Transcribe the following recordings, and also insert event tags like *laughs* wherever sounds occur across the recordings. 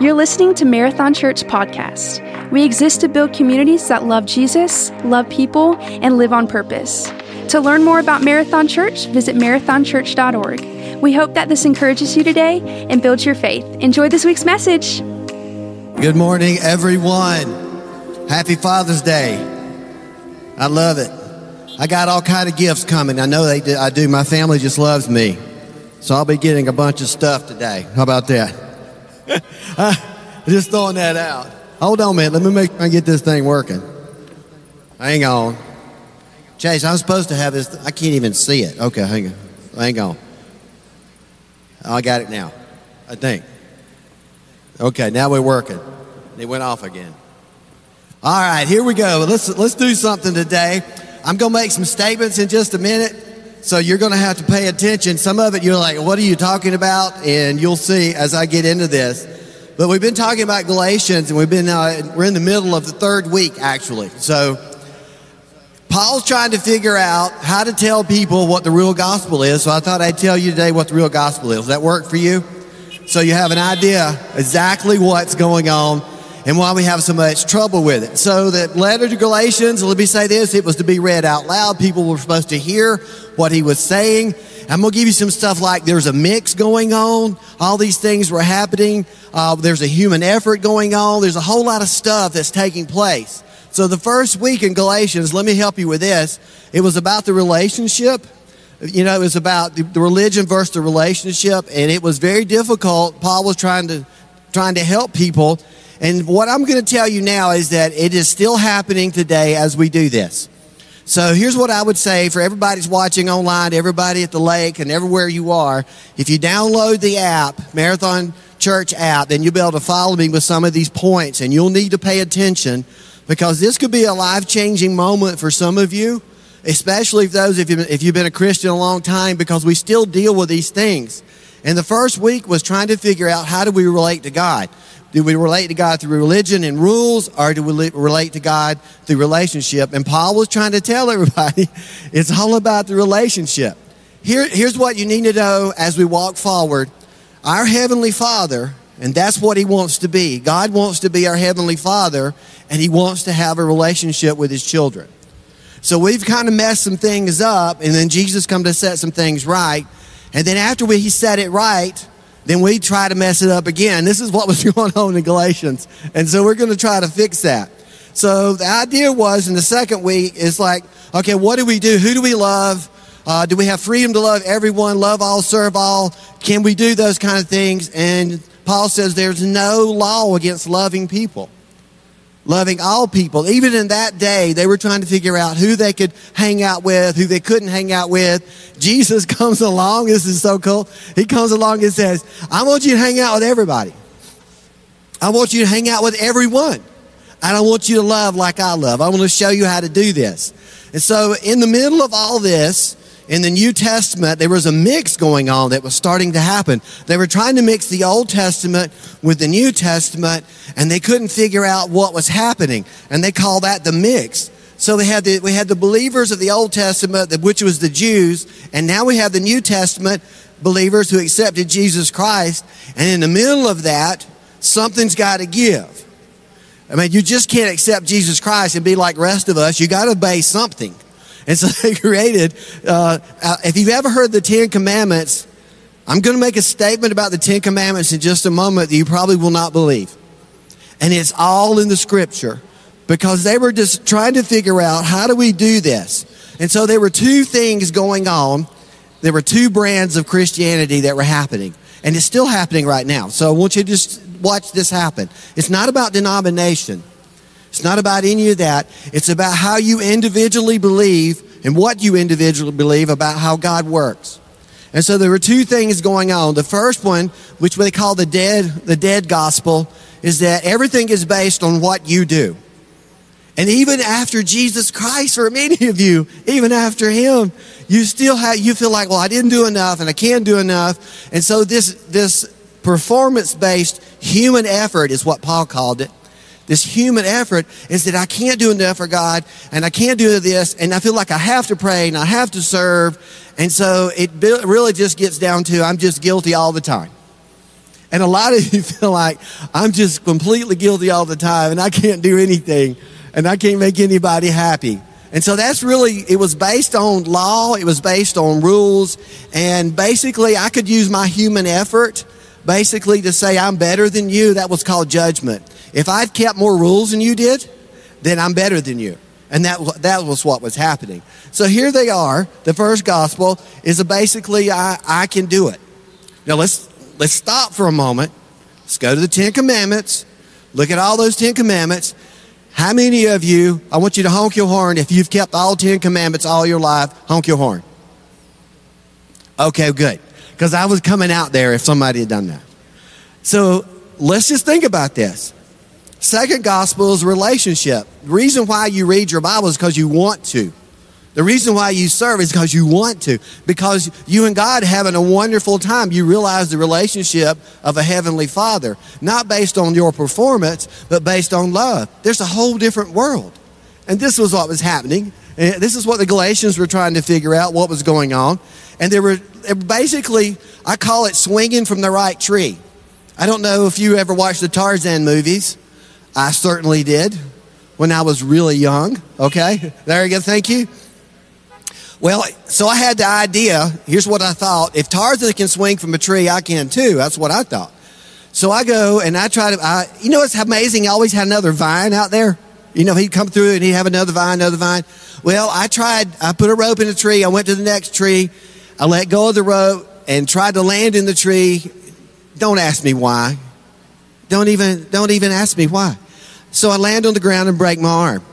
You're listening to Marathon Church Podcast. We exist to build communities that love Jesus, love people, and live on purpose. To learn more about Marathon Church, visit marathonchurch.org. We hope that this encourages you today and builds your faith. Enjoy this week's message. Good morning, everyone. Happy Father's Day. I love it. I got all kind of gifts coming. I know they do, I do. My family just loves me. So I'll be getting a bunch of stuff today. How about that? *laughs* just throwing that out. Hold on, man. Let me make I get this thing working. Hang on. Chase, I'm supposed to have this. I can't even see it. Okay, hang on. Hang on. Oh, I got it now. I think. Okay, now we're working. It went off again. All right, here we go. Let's let's do something today. I'm going to make some statements in just a minute. So you're going to have to pay attention. Some of it you're like, what are you talking about? And you'll see as I get into this. But we've been talking about Galatians and we've been, uh, we're in the middle of the third week actually. So Paul's trying to figure out how to tell people what the real gospel is. So I thought I'd tell you today what the real gospel is. Does that work for you? So you have an idea exactly what's going on and why we have so much trouble with it. So the letter to Galatians, let me say this, it was to be read out loud. People were supposed to hear what he was saying. I'm going to give you some stuff like there's a mix going on. All these things were happening. Uh, there's a human effort going on. There's a whole lot of stuff that's taking place. So the first week in Galatians, let me help you with this. It was about the relationship. You know, it was about the religion versus the relationship, and it was very difficult. Paul was trying to trying to help people and what I'm going to tell you now is that it is still happening today as we do this. So here's what I would say for everybody's watching online, everybody at the lake and everywhere you are. If you download the app, Marathon Church app, then you'll be able to follow me with some of these points and you'll need to pay attention because this could be a life changing moment for some of you, especially if those, if you've, if you've been a Christian a long time, because we still deal with these things. And the first week was trying to figure out how do we relate to God. Do we relate to God through religion and rules, or do we relate to God through relationship? And Paul was trying to tell *laughs* everybody it's all about the relationship. Here, here's what you need to know as we walk forward. Our Heavenly Father, and that's what He wants to be. God wants to be our Heavenly Father, and He wants to have a relationship with His children. So we've kind of messed some things up, and then Jesus come to set some things right. And then after we, He set it right, then we try to mess it up again. This is what was *laughs* going on in Galatians. And so we're going to try to fix that. So the idea was in the second week is like, okay, what do we do? Who do we love? Uh, do we have freedom to love everyone, love all, serve all? Can we do those kind of things? And Paul says there's no law against loving people loving all people. Even in that day, they were trying to figure out who they could hang out with, who they couldn't hang out with. Jesus *laughs* comes along. This is so cool. He comes along and says, I want you to hang out with everybody. I want you to hang out with everyone. And I want you to love like I love. I want to show you how to do this. And so in the middle of all this, in the New Testament, there was a mix going on that was starting to happen. They were trying to mix the Old Testament with the New Testament, and they couldn't figure out what was happening. And they call that the mix. So they had the, we had the believers of the Old Testament, which was the Jews, and now we have the New Testament believers who accepted Jesus Christ. And in the middle of that, something's got to give. I mean, you just can't accept Jesus Christ and be like rest of us. You got to obey something. And so they created, uh, uh, if you've ever heard the Ten Commandments, I'm going to make a statement about the Ten Commandments in just a moment that you probably will not believe. And it's all in the scripture because they were just trying to figure out how do we do this. And so there were two things going on. There were two brands of Christianity that were happening. And it's still happening right now. So I want you to just watch this happen. It's not about denomination. It's not about any of that. It's about how you individually believe and what you individually believe about how God works. And so there were two things going on. The first one, which they call the dead, the dead gospel, is that everything is based on what you do. And even after Jesus Christ, for many of you, even after Him, you still have, you feel like, well, I didn't do enough and I can't do enough. And so this, this performance based human effort is what Paul called it this human effort is that I can't do enough for God and I can't do this and I feel like I have to pray and I have to serve. And so it really just gets down to I'm just guilty all the time. And a lot of *laughs* you feel like I'm just completely guilty all the time and I can't do anything and I can't make anybody happy. And so that's really, it was based on law, it was based on rules, and basically I could use my human effort basically to say I'm better than you. That was called judgment. If I'd kept more rules than you did, then I'm better than you. And that, that was what was happening. So here they are. The first gospel is a basically, I, I can do it. Now let's, let's stop for a moment. Let's go to the Ten Commandments. Look at all those Ten Commandments. How many of you, I want you to honk your horn if you've kept all Ten Commandments all your life, honk your horn. Okay, good. Because I was coming out there if somebody had done that. So let's just think about this. Second gospel is relationship. The reason why you read your Bible is because you want to. The reason why you serve is because you want to, because you and God having a wonderful time. You realize the relationship of a heavenly Father, not based on your performance, but based on love. There's a whole different world. And this was what was happening. And this is what the Galatians were trying to figure out what was going on. And they were, eh, basically, I call it swinging from the right tree. I don't know if you ever watched the Tarzan movies. I certainly did when I was really young. Okay, *laughs* there you go. Thank you. Well, so I had the idea. Here's what I thought: if Tarzan can swing from a tree, I can too. That's what I thought. So I go and I try to. I, you know, it's amazing. I always had another vine out there. You know, he'd come through and he'd have another vine, another vine. Well, I tried. I put a rope in a tree. I went to the next tree. I let go of the rope and tried to land in the tree. Don't ask me why. Don't even don't even ask me why. So I land on the ground and break my arm.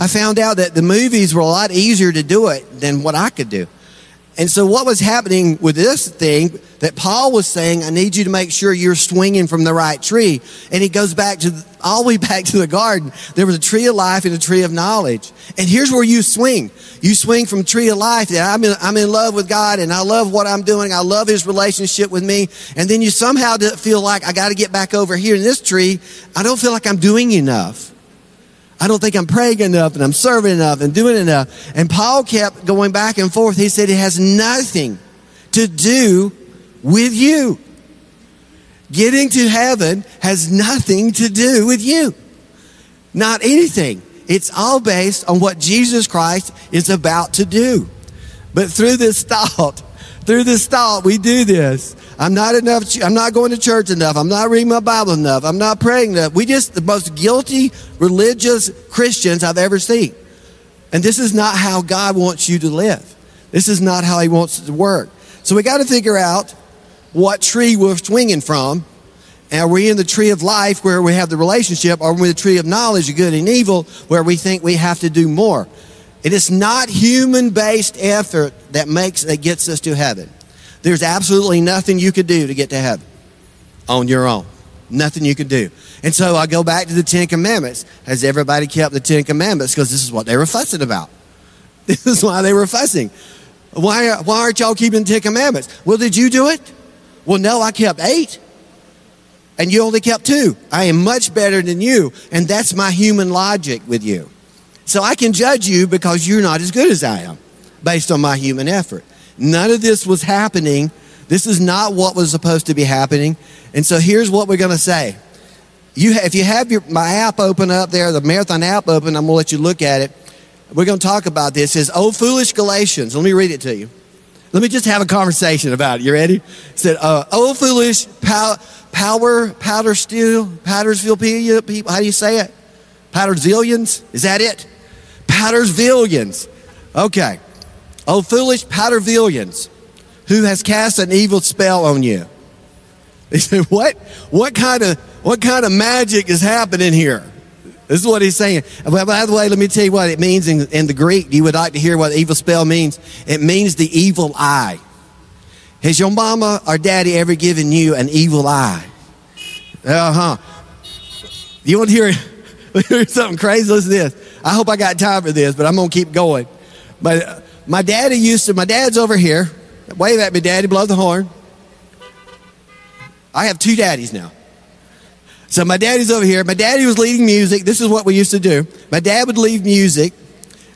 I found out that the movies were a lot easier to do it than what I could do. And so what was happening with this thing that Paul was saying, I need you to make sure you're swinging from the right tree. And he goes back to all the way *laughs* back to the garden. There was a tree of life and a tree of knowledge. And here's where you swing. You swing from tree of life I'm in, I'm in love with God and I love what I'm doing. I love his relationship with me. And then you somehow feel like I got to get back over here in this tree. I don't feel like I'm doing enough. I don't think I'm praying enough and I'm serving enough and doing enough. And Paul kept going back and forth. He said it has nothing to do with you. Getting to heaven has nothing to do with you. Not anything. It's all based on what Jesus Christ is about to do. But through this thought, through this thought, we do this. I'm not enough. I'm not going to church enough. I'm not reading my Bible enough. I'm not praying enough. We just the most guilty religious Christians I've ever seen. And this is not how God wants you to live. This is not how He wants it to work. So we got to figure out what tree we're swinging from. Are we in the tree of life where we have the relationship? Or are we in the tree of knowledge of good and evil where we think we have to do more? It is not human based effort that makes, that gets us to heaven. There's absolutely nothing you could do to get to heaven on your own. Nothing you could do. And so I go back to the Ten Commandments. Has everybody kept the Ten Commandments? Because this is what they were fussing about. *laughs* This is why they were fussing. Why, why aren't y'all keeping the Ten Commandments? Well, did you do it? Well, no, I kept eight. And you only kept two. I am much better than you. And that's my human logic with you. So I can judge you because you're not as good as I am based on my human effort. None of this was happening. This is not what was supposed to be happening. And so here's what we're going to say. You, if you have your, my app open up there, the marathon app open, I'm going to let you look at it. We're going to talk about this. Says, Oh, foolish Galatians. Let me read it to you. Let me just have a conversation about it. You ready? It said, uh, Oh, foolish pow, power, powder steel, powdersville people. How do you say it? Powderzillions? Is that it? Powdersvillions. Okay. Oh, foolish Powdervillians, who has cast an evil spell on you. *laughs* They said, What? What kind of what kind of magic is happening here? This is what he's saying. Well, by the way, let me tell you what it means in, in the Greek. You would like to hear what evil spell means. It means the evil eye. Has your mama or daddy ever given you an evil eye? Uh huh. You want to hear, *laughs* hear something crazy? Listen to this. I hope I got time for this, but I'm going to keep going. But my daddy used to, my dad's over here. Wave at me, daddy, blow the horn. I have two daddies now. So my daddy's over here. My daddy was leading music. This is what we used to do. My dad would lead music,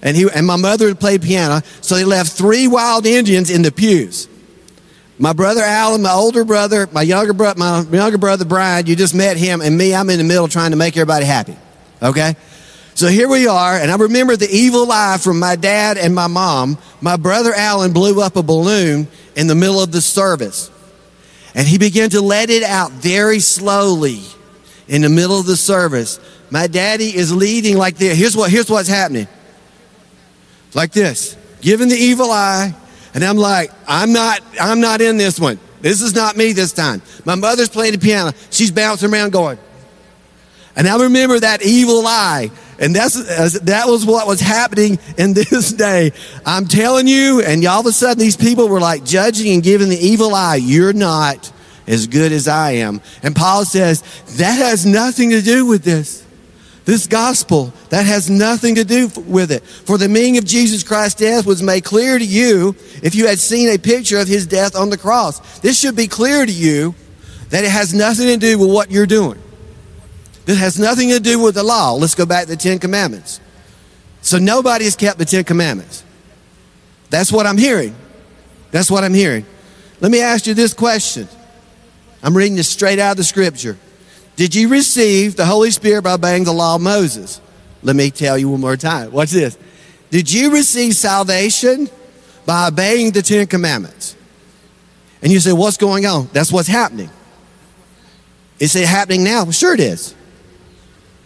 and he and my mother would play piano. So they left three wild Indians in the pews. My brother Alan, my older brother, my younger brother, my younger brother Brian, you just met him, and me, I'm in the middle trying to make everybody happy. Okay? So here we are, and I remember the evil lie from my dad and my mom. My brother Alan blew up a balloon in the middle of the service. And he began to let it out very slowly in the middle of the service. My daddy is leading like this. Here's what here's what's happening. Like this. Giving the evil eye. And I'm like, I'm not, I'm not in this one. This is not me this time. My mother's playing the piano. She's bouncing around going. And I remember that evil eye. And that's, that was what was happening in *laughs* this day. I'm telling you, and all of a sudden these people were like judging and giving the evil eye. You're not as good as I am. And Paul says, that has nothing to do with this. This gospel, that has nothing to do with it. For the meaning of Jesus Christ's death was made clear to you if you had seen a picture of his death on the cross. This should be clear to you that it has nothing to do with what you're doing. This has nothing to do with the law. Let's go back to the Ten Commandments. So nobody has kept the Ten Commandments. That's what I'm hearing. That's what I'm hearing. Let me ask you this question. I'm reading this straight out of the scripture. Did you receive the Holy Spirit by obeying the law of Moses? Let me tell you one more time. Watch this. Did you receive salvation by obeying the Ten Commandments? And you say, What's going on? That's what's happening. Is it happening now? Sure, it is.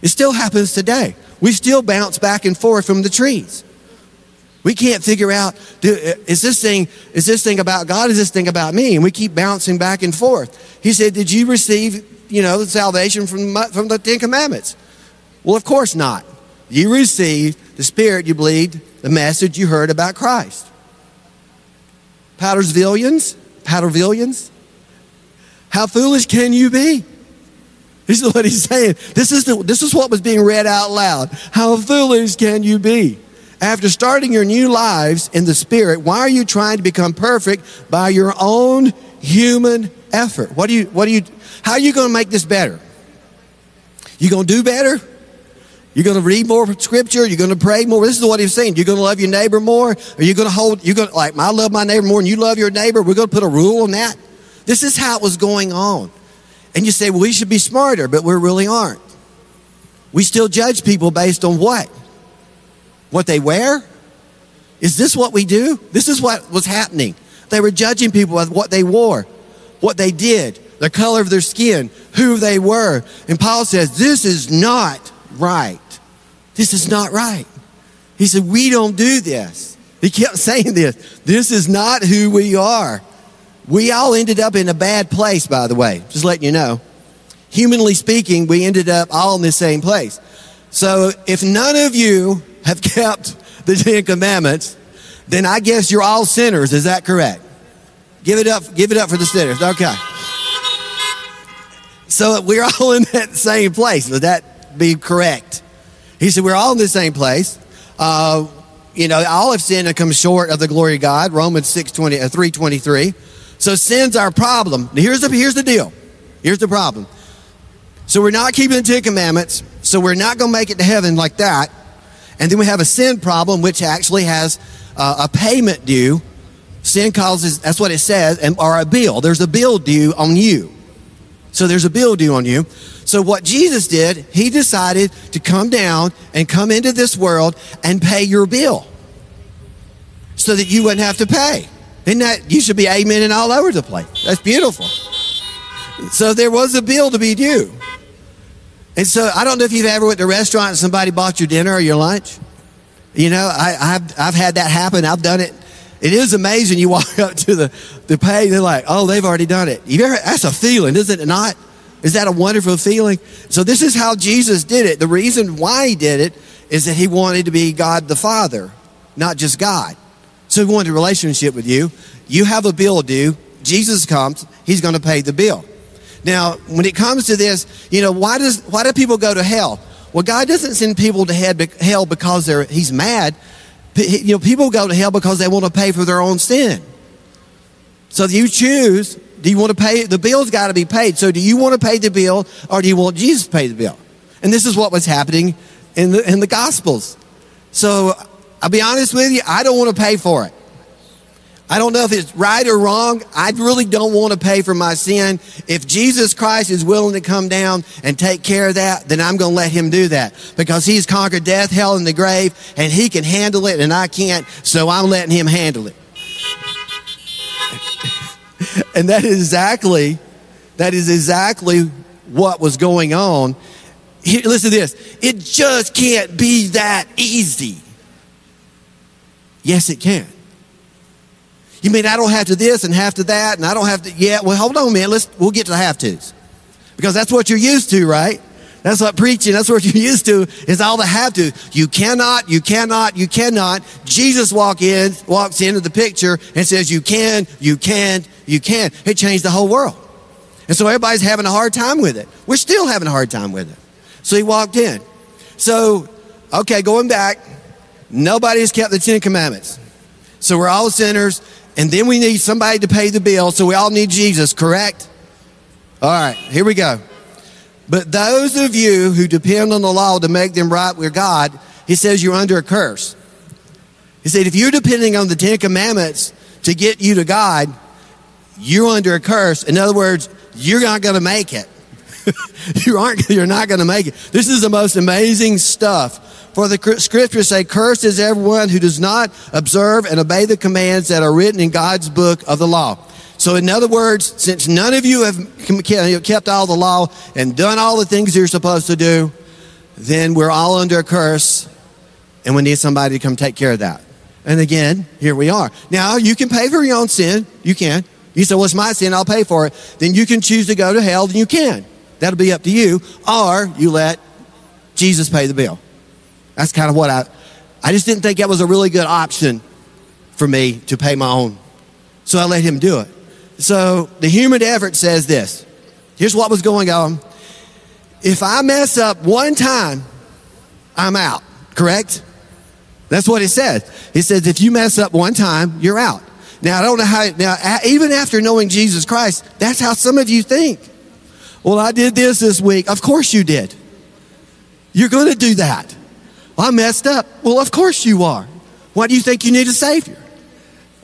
It still happens today. We still bounce back and forth from the trees. We can't figure out uh, is this thing is this thing about God? Is this thing about me? And we keep bouncing back and forth. He said, "Did you receive you know, salvation from, from the Ten Commandments? Well, of course not. You received the Spirit, you believed the message you heard about Christ. Powdersvillians, Powdervillians, how foolish can you be? This is what he's saying. This is, the, this is what was being read out loud. How foolish can you be? After starting your new lives in the Spirit, why are you trying to become perfect by your own human effort? What do you, what do you, how are you going to make this better? You going to do better? You're going to read more scripture. You're going to pray more. This is what he's saying. You're going to love your neighbor more. Are you going to hold, you're going to, like, I love my neighbor more and you love your neighbor. We're going to put a rule on that. This is how it was going on. And you say, well, we should be smarter, but we really aren't. We still judge people based on what? What they wear? Is this what we do? This is what was happening. They were judging people by what they wore, what they did, the color of their skin, who they were. And Paul says, This is not right. This is not right. He said, We don't do this. He kept *laughs* saying this. This is not who we are. We all ended up in a bad place, by the way, just letting you know. Humanly speaking, we ended up all in the same place. So if none of you have kept the Ten Commandments, then I guess you're all sinners. Is that correct? Give it up, give it up for the sinners. Okay. So we're all in that same place. Would that be correct? He said, We're all in the same place. Uh, you know, all have sinned and come short of the glory of God. Romans 6 20, uh, 323. So sin's our problem. Here's the, here's the deal. Here's the problem. So we're not keeping the Ten Commandments. So we're not going to make it to heaven like that. And then we have a sin problem, which actually has uh, a payment due. Sin causes, that's what it says, and, or a bill. There's a bill due on you. So there's a bill due on you. So what Jesus did, he decided to come down and come into this world and pay your bill so that you wouldn't have to pay. Isn't that, you should be amen and all over the place. That's beautiful. So there was a bill to be due. And so I don't know if you've ever went to a restaurant and somebody bought your dinner or your lunch. You know, I, have I've had that happen. I've done it. It is amazing. You *laughs* walk up to the, the pay, they're like, oh, they've already done it. You've ever, that's a feeling, isn't it not? Is that a wonderful feeling? So this is how Jesus did it. The reason why he did it is that he wanted to be God the Father, not just God. So he wanted a relationship with you. You have a bill due. Jesus comes, he's going to pay the bill. Now, when it comes to this, you know, why does why do people go to hell? Well, God doesn't send people to hell because they're he's mad. You know, people go to hell because they want to pay for their own sin. So you choose, do you want to pay the bill's got to be paid. So do you want to pay the bill or do you want Jesus to pay the bill? And this is what was happening in the in the gospels. So I'll be honest with you, I don't want to pay for it. I don't know if it's right or wrong. I really don't want to pay for my sin. If Jesus Christ is willing to come down and take care of that, then I'm going to let him do that because he's conquered death, hell, and the grave, and he can handle it and I can't. So I'm letting him handle it. *laughs* and that is exactly, that is exactly what was going on. Here, listen to this. It just can't be that easy. Yes, it can. You mean I don't have to this and have to that and I don't have to, yeah, well, hold on, man. Let's, we'll get to the have tos. Because that's what you're used to, right? That's what preaching, that's what *laughs* you're used to, is all the have to. You cannot, you cannot, you cannot. Jesus walk in, walks into the picture and says, you can, you can, you can. It changed the whole world. And so everybody's having a hard time with it. We're still having a hard time with it. So he walked in. So, okay, going back, nobody has kept the Ten Commandments. So we're all sinners. And then we need somebody to pay the bill, so we all need Jesus, correct? All right, here we go. But those of you who depend on the law to make them right with God, he says you're under a curse. He said, if you're depending on the Ten Commandments to get you to God, you're under a curse. In other words, you're not going to make it. *laughs* you aren't, you're not going to make it. This is the most amazing stuff. For the scriptures say, Cursed is everyone who does not observe and obey the commands that are written in God's book of the law. So, in other words, since none of you have kept all the law and done all the things you're supposed to do, then we're all under a curse and we need somebody to come take care of that. And again, here we are. Now, you can pay for your own sin. You can. You say, well, it's my sin. I'll pay for it. Then you can choose to go to hell, then you can. That'll be up to you. Or you let Jesus pay the bill. That's kind of what I, I just didn't think that was a really good option for me to pay my own. So I let him do it. So the human effort says this. Here's what was going on. If I mess up one time, I'm out, correct? That's what it says. It says if you mess up one time, you're out. Now, I don't know how, now, even after knowing Jesus Christ, that's how some of you think. Well, I did this this week. Of course you did. You're going to do that. I messed up. Well, of course you are. Why do you think you need a Savior?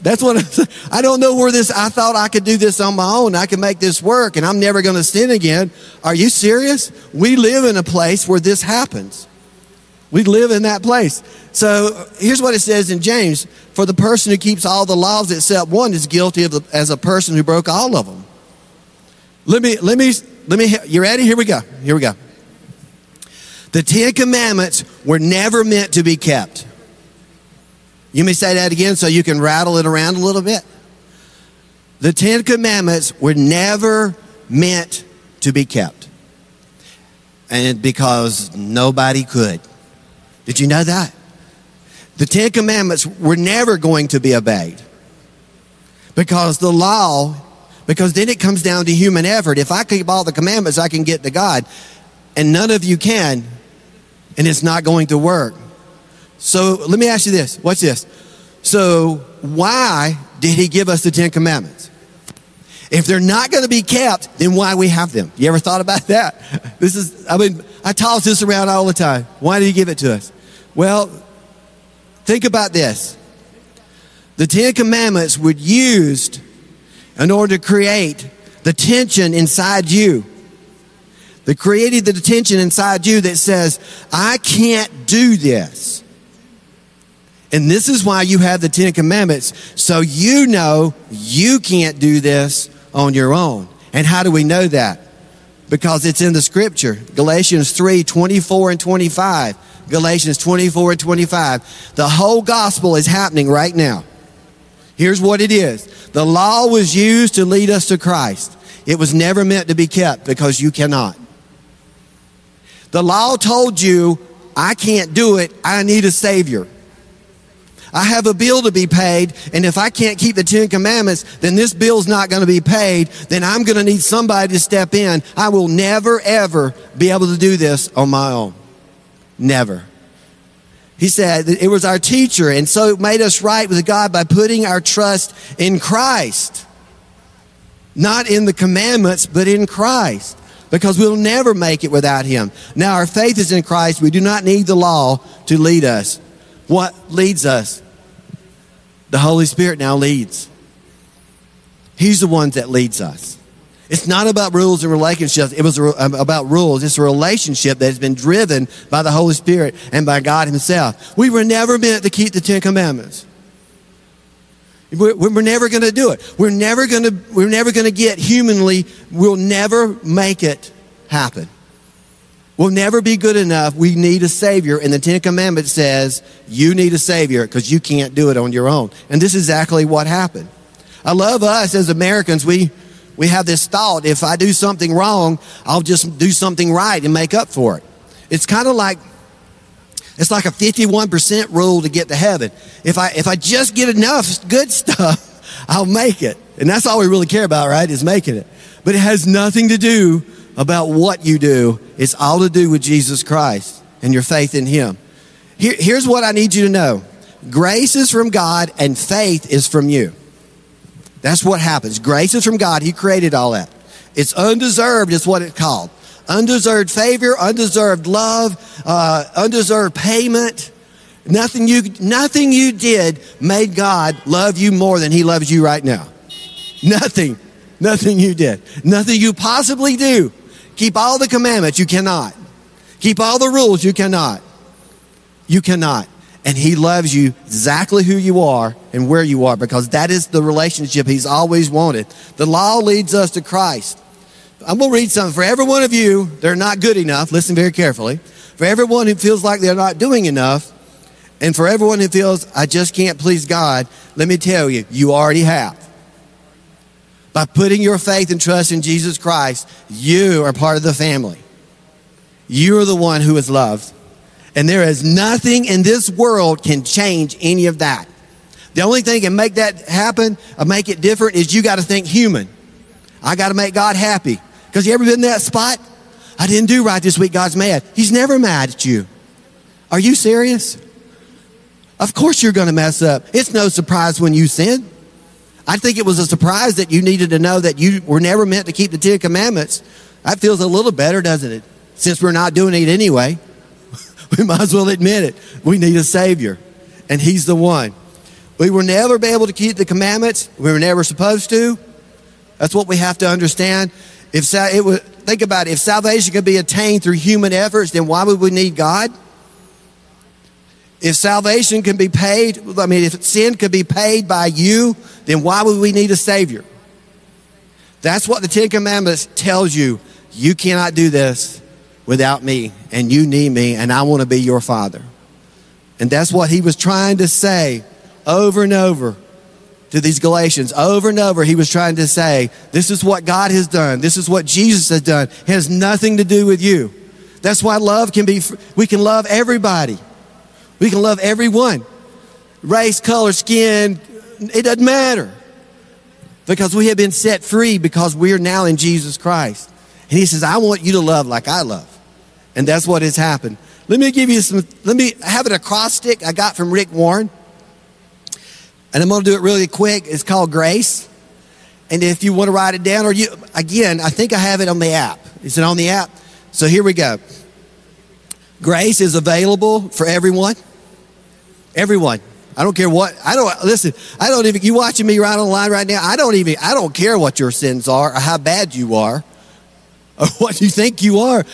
That's what I, *laughs* I don't know where this, I thought I could do this on my own. I could make this work and I'm never going to sin again. Are you serious? We live in a place where this happens. We live in that place. So here's what it says in James For the person who keeps all the laws except one is guilty of the, as a person who broke all of them. Let me, let me, let me, you ready? Here we go. Here we go. The Ten Commandments were never meant to be kept. You may say that again so you can rattle it around a little bit. The Ten Commandments were never meant to be kept. And because nobody could. Did you know that? The Ten Commandments were never going to be obeyed. Because the law, because then it comes down to human effort. If I keep all the commandments, I can get to God. And none of you can, and it's not going to work. So let me ask you this. What's this? So why did he give us the Ten Commandments? If they're not going to be kept, then why we have them? You ever thought about *laughs* that? This is, I mean, I toss this around all the time. Why did he give it to us? Well, think about this. The Ten Commandments were used in order to create the tension inside you that created the tension inside you that says, I can't do this. And this is why you have the Ten Commandments. So you know you can't do this on your own. And how do we know that? Because it's in the scripture. Galatians 3 24 and 25. Galatians 24 and 25. The whole gospel is happening right now. Here's what it is the law was used to lead us to Christ, it was never meant to be kept because you cannot. The law told you, I can't do it. I need a Savior. I have a bill to be paid, and if I can't keep the Ten Commandments, then this bill's not going to be paid. Then I'm going to need somebody to step in. I will never, ever be able to do this on my own. Never. He said it was our teacher, and so it made us right with God by putting our trust in Christ. Not in the commandments, but in Christ because we'll never make it without him. Now our faith is in Christ. We do not need the law to lead us. What leads us? The Holy Spirit now leads. He's the one that leads us. It's not about rules and relationships. It was about rules. It's a relationship that has been driven by the Holy Spirit and by God Himself. We were never meant to keep the Ten Commandments. We're, we're never going to do it. We're never going to, we're never going to get humanly, we'll never make it happen. We'll never be good enough. We need a Savior. And the Ten Commandments says, you need a Savior because you can't do it on your own. And this is exactly what happened. I love us as Americans. We, we have this thought if I do something wrong, I'll just do something right and make up for it. It's kind of like, it's like a 51% rule to get to heaven. If I, if I just get enough good stuff, *laughs* I'll make it. And that's all we really care about, right? Is making it. But it has nothing to do about what you do. It's all to do with Jesus Christ and your faith in Him. Here, here's what I need you to know grace is from God and faith is from you. That's what happens. Grace is from God. He created all that. It's undeserved, is what it's called. Undeserved favor, undeserved love, uh, undeserved payment. Nothing you, nothing you did made God love you more than He loves you right now. Nothing. Nothing you did. Nothing you possibly do Keep all the commandments. You cannot. Keep all the rules. You cannot. You cannot. And he loves you exactly who you are and where you are because that is the relationship he's always wanted. The law leads us to Christ. I'm going to read something for every one of you. They're not good enough. Listen very carefully. For everyone who feels like they're not doing enough, and for everyone who feels, I just can't please God, let me tell you, you already have. By putting your faith and trust in Jesus Christ, you are part of the family. You are the one who is loved. And there is nothing in this world can change any of that. The only thing can make that happen or make it different is you got to think human. I got to make God happy. Because you ever been in that spot? I didn't do right this week. God's mad. He's never mad at you. Are you serious? Of course you're going to mess up. It's no surprise when you sin. I think it was a surprise that you needed to know that you were never meant to keep the Ten Commandments. That feels a little better, doesn't it? Since we're not doing it anyway, *laughs* we might as well admit it. We need a Savior, and He's the one. We will never be able to keep the commandments. We were never supposed to. That's what we have to understand. If it was, think about it. If salvation could be attained through human efforts, then why would we need God? If salvation can be paid, I mean, if sin could be paid by you, then why would we need a Savior? That's what the Ten Commandments tells you. You cannot do this without me, and you need me, and I want to be your Father. And that's what he was trying to say over and over to these Galatians. Over and over, he was trying to say, This is what God has done. This is what Jesus has done. It has nothing to do with you. That's why love can be, we can love everybody. We can love everyone. Race, color, skin, it doesn't matter. Because we have been set free because we are now in Jesus Christ. And he says, I want you to love like I love. And that's what has happened. Let me give you some, let me have an acrostic I got from Rick Warren. And I'm going to do it really quick. It's called Grace. And if you want to write it down, or you, again, I think I have it on the app. Is it on the app? So here we go. Grace is available for everyone. Everyone. I don't care what, I don't, listen, I don't even, you watching me right on the line right now, I don't even, I don't care what your sins are or how bad you are or *laughs* what you think you are.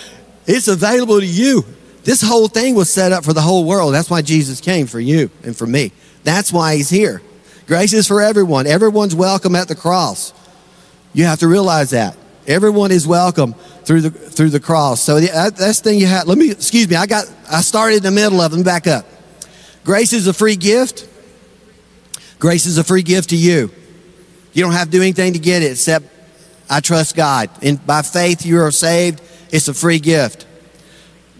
It's available to you. This whole thing was set up for the whole world. That's why Jesus came for you and for me. That's why he's here. Grace is for everyone. Everyone's welcome at the cross. You have to realize that. Everyone is welcome through the through the cross. So that, that's the thing you have. Let me excuse me. I got I started in the middle of them. Back up. Grace is a free gift. Grace is a free gift to you. You don't have to do anything to get it except I trust God. And by faith you are saved. It's a free gift.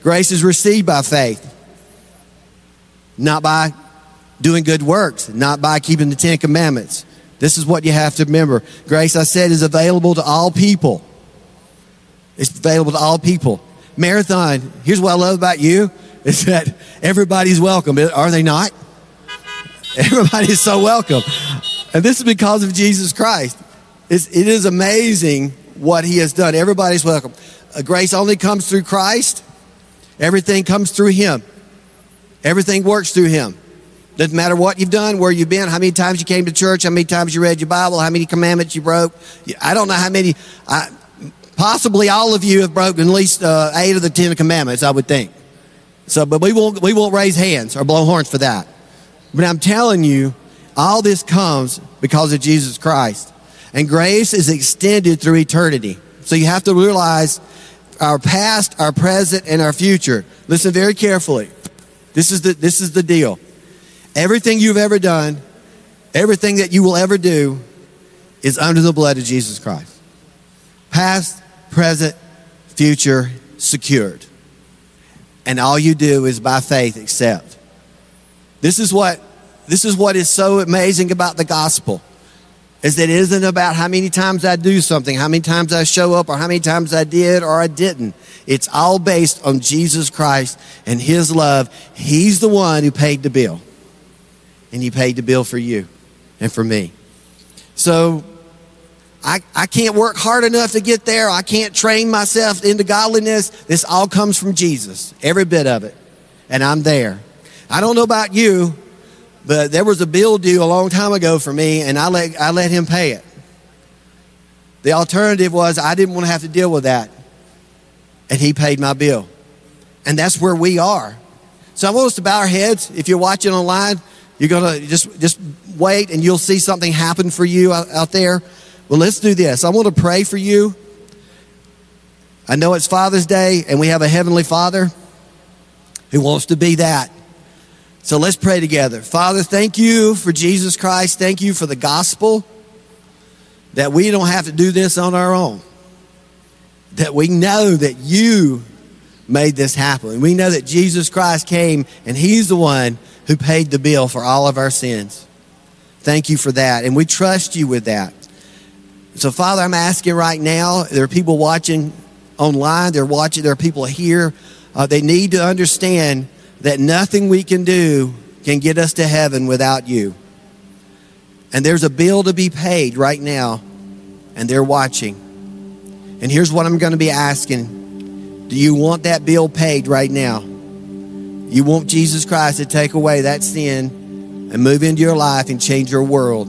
Grace is received by faith. Not by doing good works, not by keeping the Ten Commandments. This is what you have to remember. Grace, I said, is available to all people. It's available to all people. Marathon, here's what I love about you *laughs* is that everybody's welcome. Are they not? *laughs* Everybody is so welcome. And this is because of Jesus Christ. It's, it is amazing what he has done. Everybody's welcome. Uh, grace only comes through Christ. Everything comes through him. Everything works through him. Doesn't matter what you've done, where you've been, how many times you came to church, how many times you read your Bible, how many commandments you broke. I don't know how many. I, possibly all of you have broken at least uh, eight of the Ten Commandments, I would think. So, but we won't we won't raise hands or blow horns for that. But I'm telling you, all this comes because of Jesus Christ, and grace is extended through eternity. So you have to realize our past, our present, and our future. Listen very carefully. This is the this is the deal. Everything you've ever done, everything that you will ever do is under the blood of Jesus Christ. Past, present, future, secured. And all you do is by faith accept. This is what this is what is so amazing about the gospel. Is that it isn't about how many times I do something, how many times I show up, or how many times I did or I didn't. It's all based on Jesus Christ and His love. He's the one who paid the bill and he paid the bill for you and for me. So I, I can't work hard enough to get there. I can't train myself into godliness. This all comes from Jesus, every bit of it. And I'm there. I don't know about you, but there was a bill due a long time ago for me, and I let, I let him pay it. The alternative was I didn't want to have to deal with that. And he paid my bill. And that's where we are. So I want us to bow our heads. If you're watching online, you're going to just, just wait and you'll see something happen for you out, out there. Well, let's do this. I want to pray for you. I know it's Father's Day and we have a Heavenly Father who wants to be that. So let's pray together. Father, thank you for Jesus Christ. Thank you for the gospel that we don't have to do this on our own. That we know that you made this happen. We know that Jesus Christ came and He's the one who paid the bill for all of our sins. Thank you for that. And we trust you with that. So, Father, I'm asking right now, there are people watching online, they're watching, there are people here. Uh, they need to understand that nothing we can do can get us to heaven without you. And there's a bill to be paid right now, and they're watching. And here's what I'm going to be asking Do you want that bill paid right now? You want Jesus Christ to take away that sin and move into your life and change your world.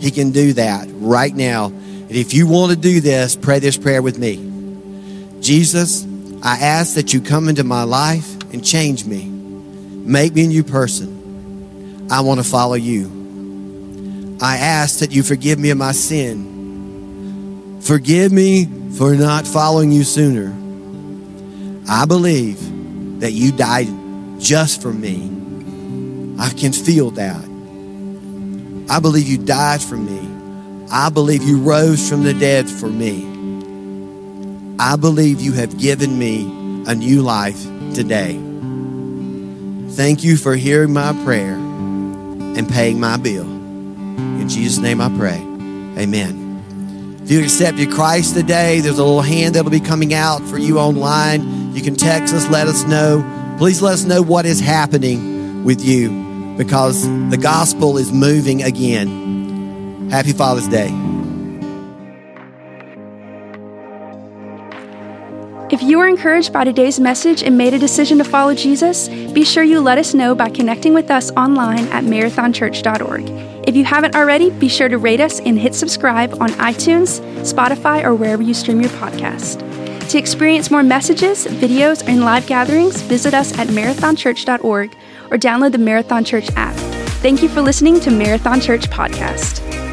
He can do that right now. And if you want to do this, pray this prayer with me. Jesus, I ask that you come into my life and change me. Make me a new person. I want to follow you. I ask that you forgive me of my sin. Forgive me for not following you sooner. I believe that you died just for me. I can feel that. I believe you died for me. I believe you rose from the dead for me. I believe you have given me a new life today. Thank you for hearing my prayer and paying my bill. In Jesus' name I pray. Amen. If you accepted Christ today, there's a little hand that'll be coming out for you online. You can text us, let us know. Please let us know what is happening with you because the gospel is moving again. Happy Father's Day. If you were encouraged by today's message and made a decision to follow Jesus, be sure you let us know by connecting with us online at marathonchurch.org. If you haven't already, be sure to rate us and hit subscribe on iTunes, Spotify, or wherever you stream your podcast. To experience more messages, videos, and live gatherings, visit us at marathonchurch.org or download the Marathon Church app. Thank you for listening to Marathon Church Podcast.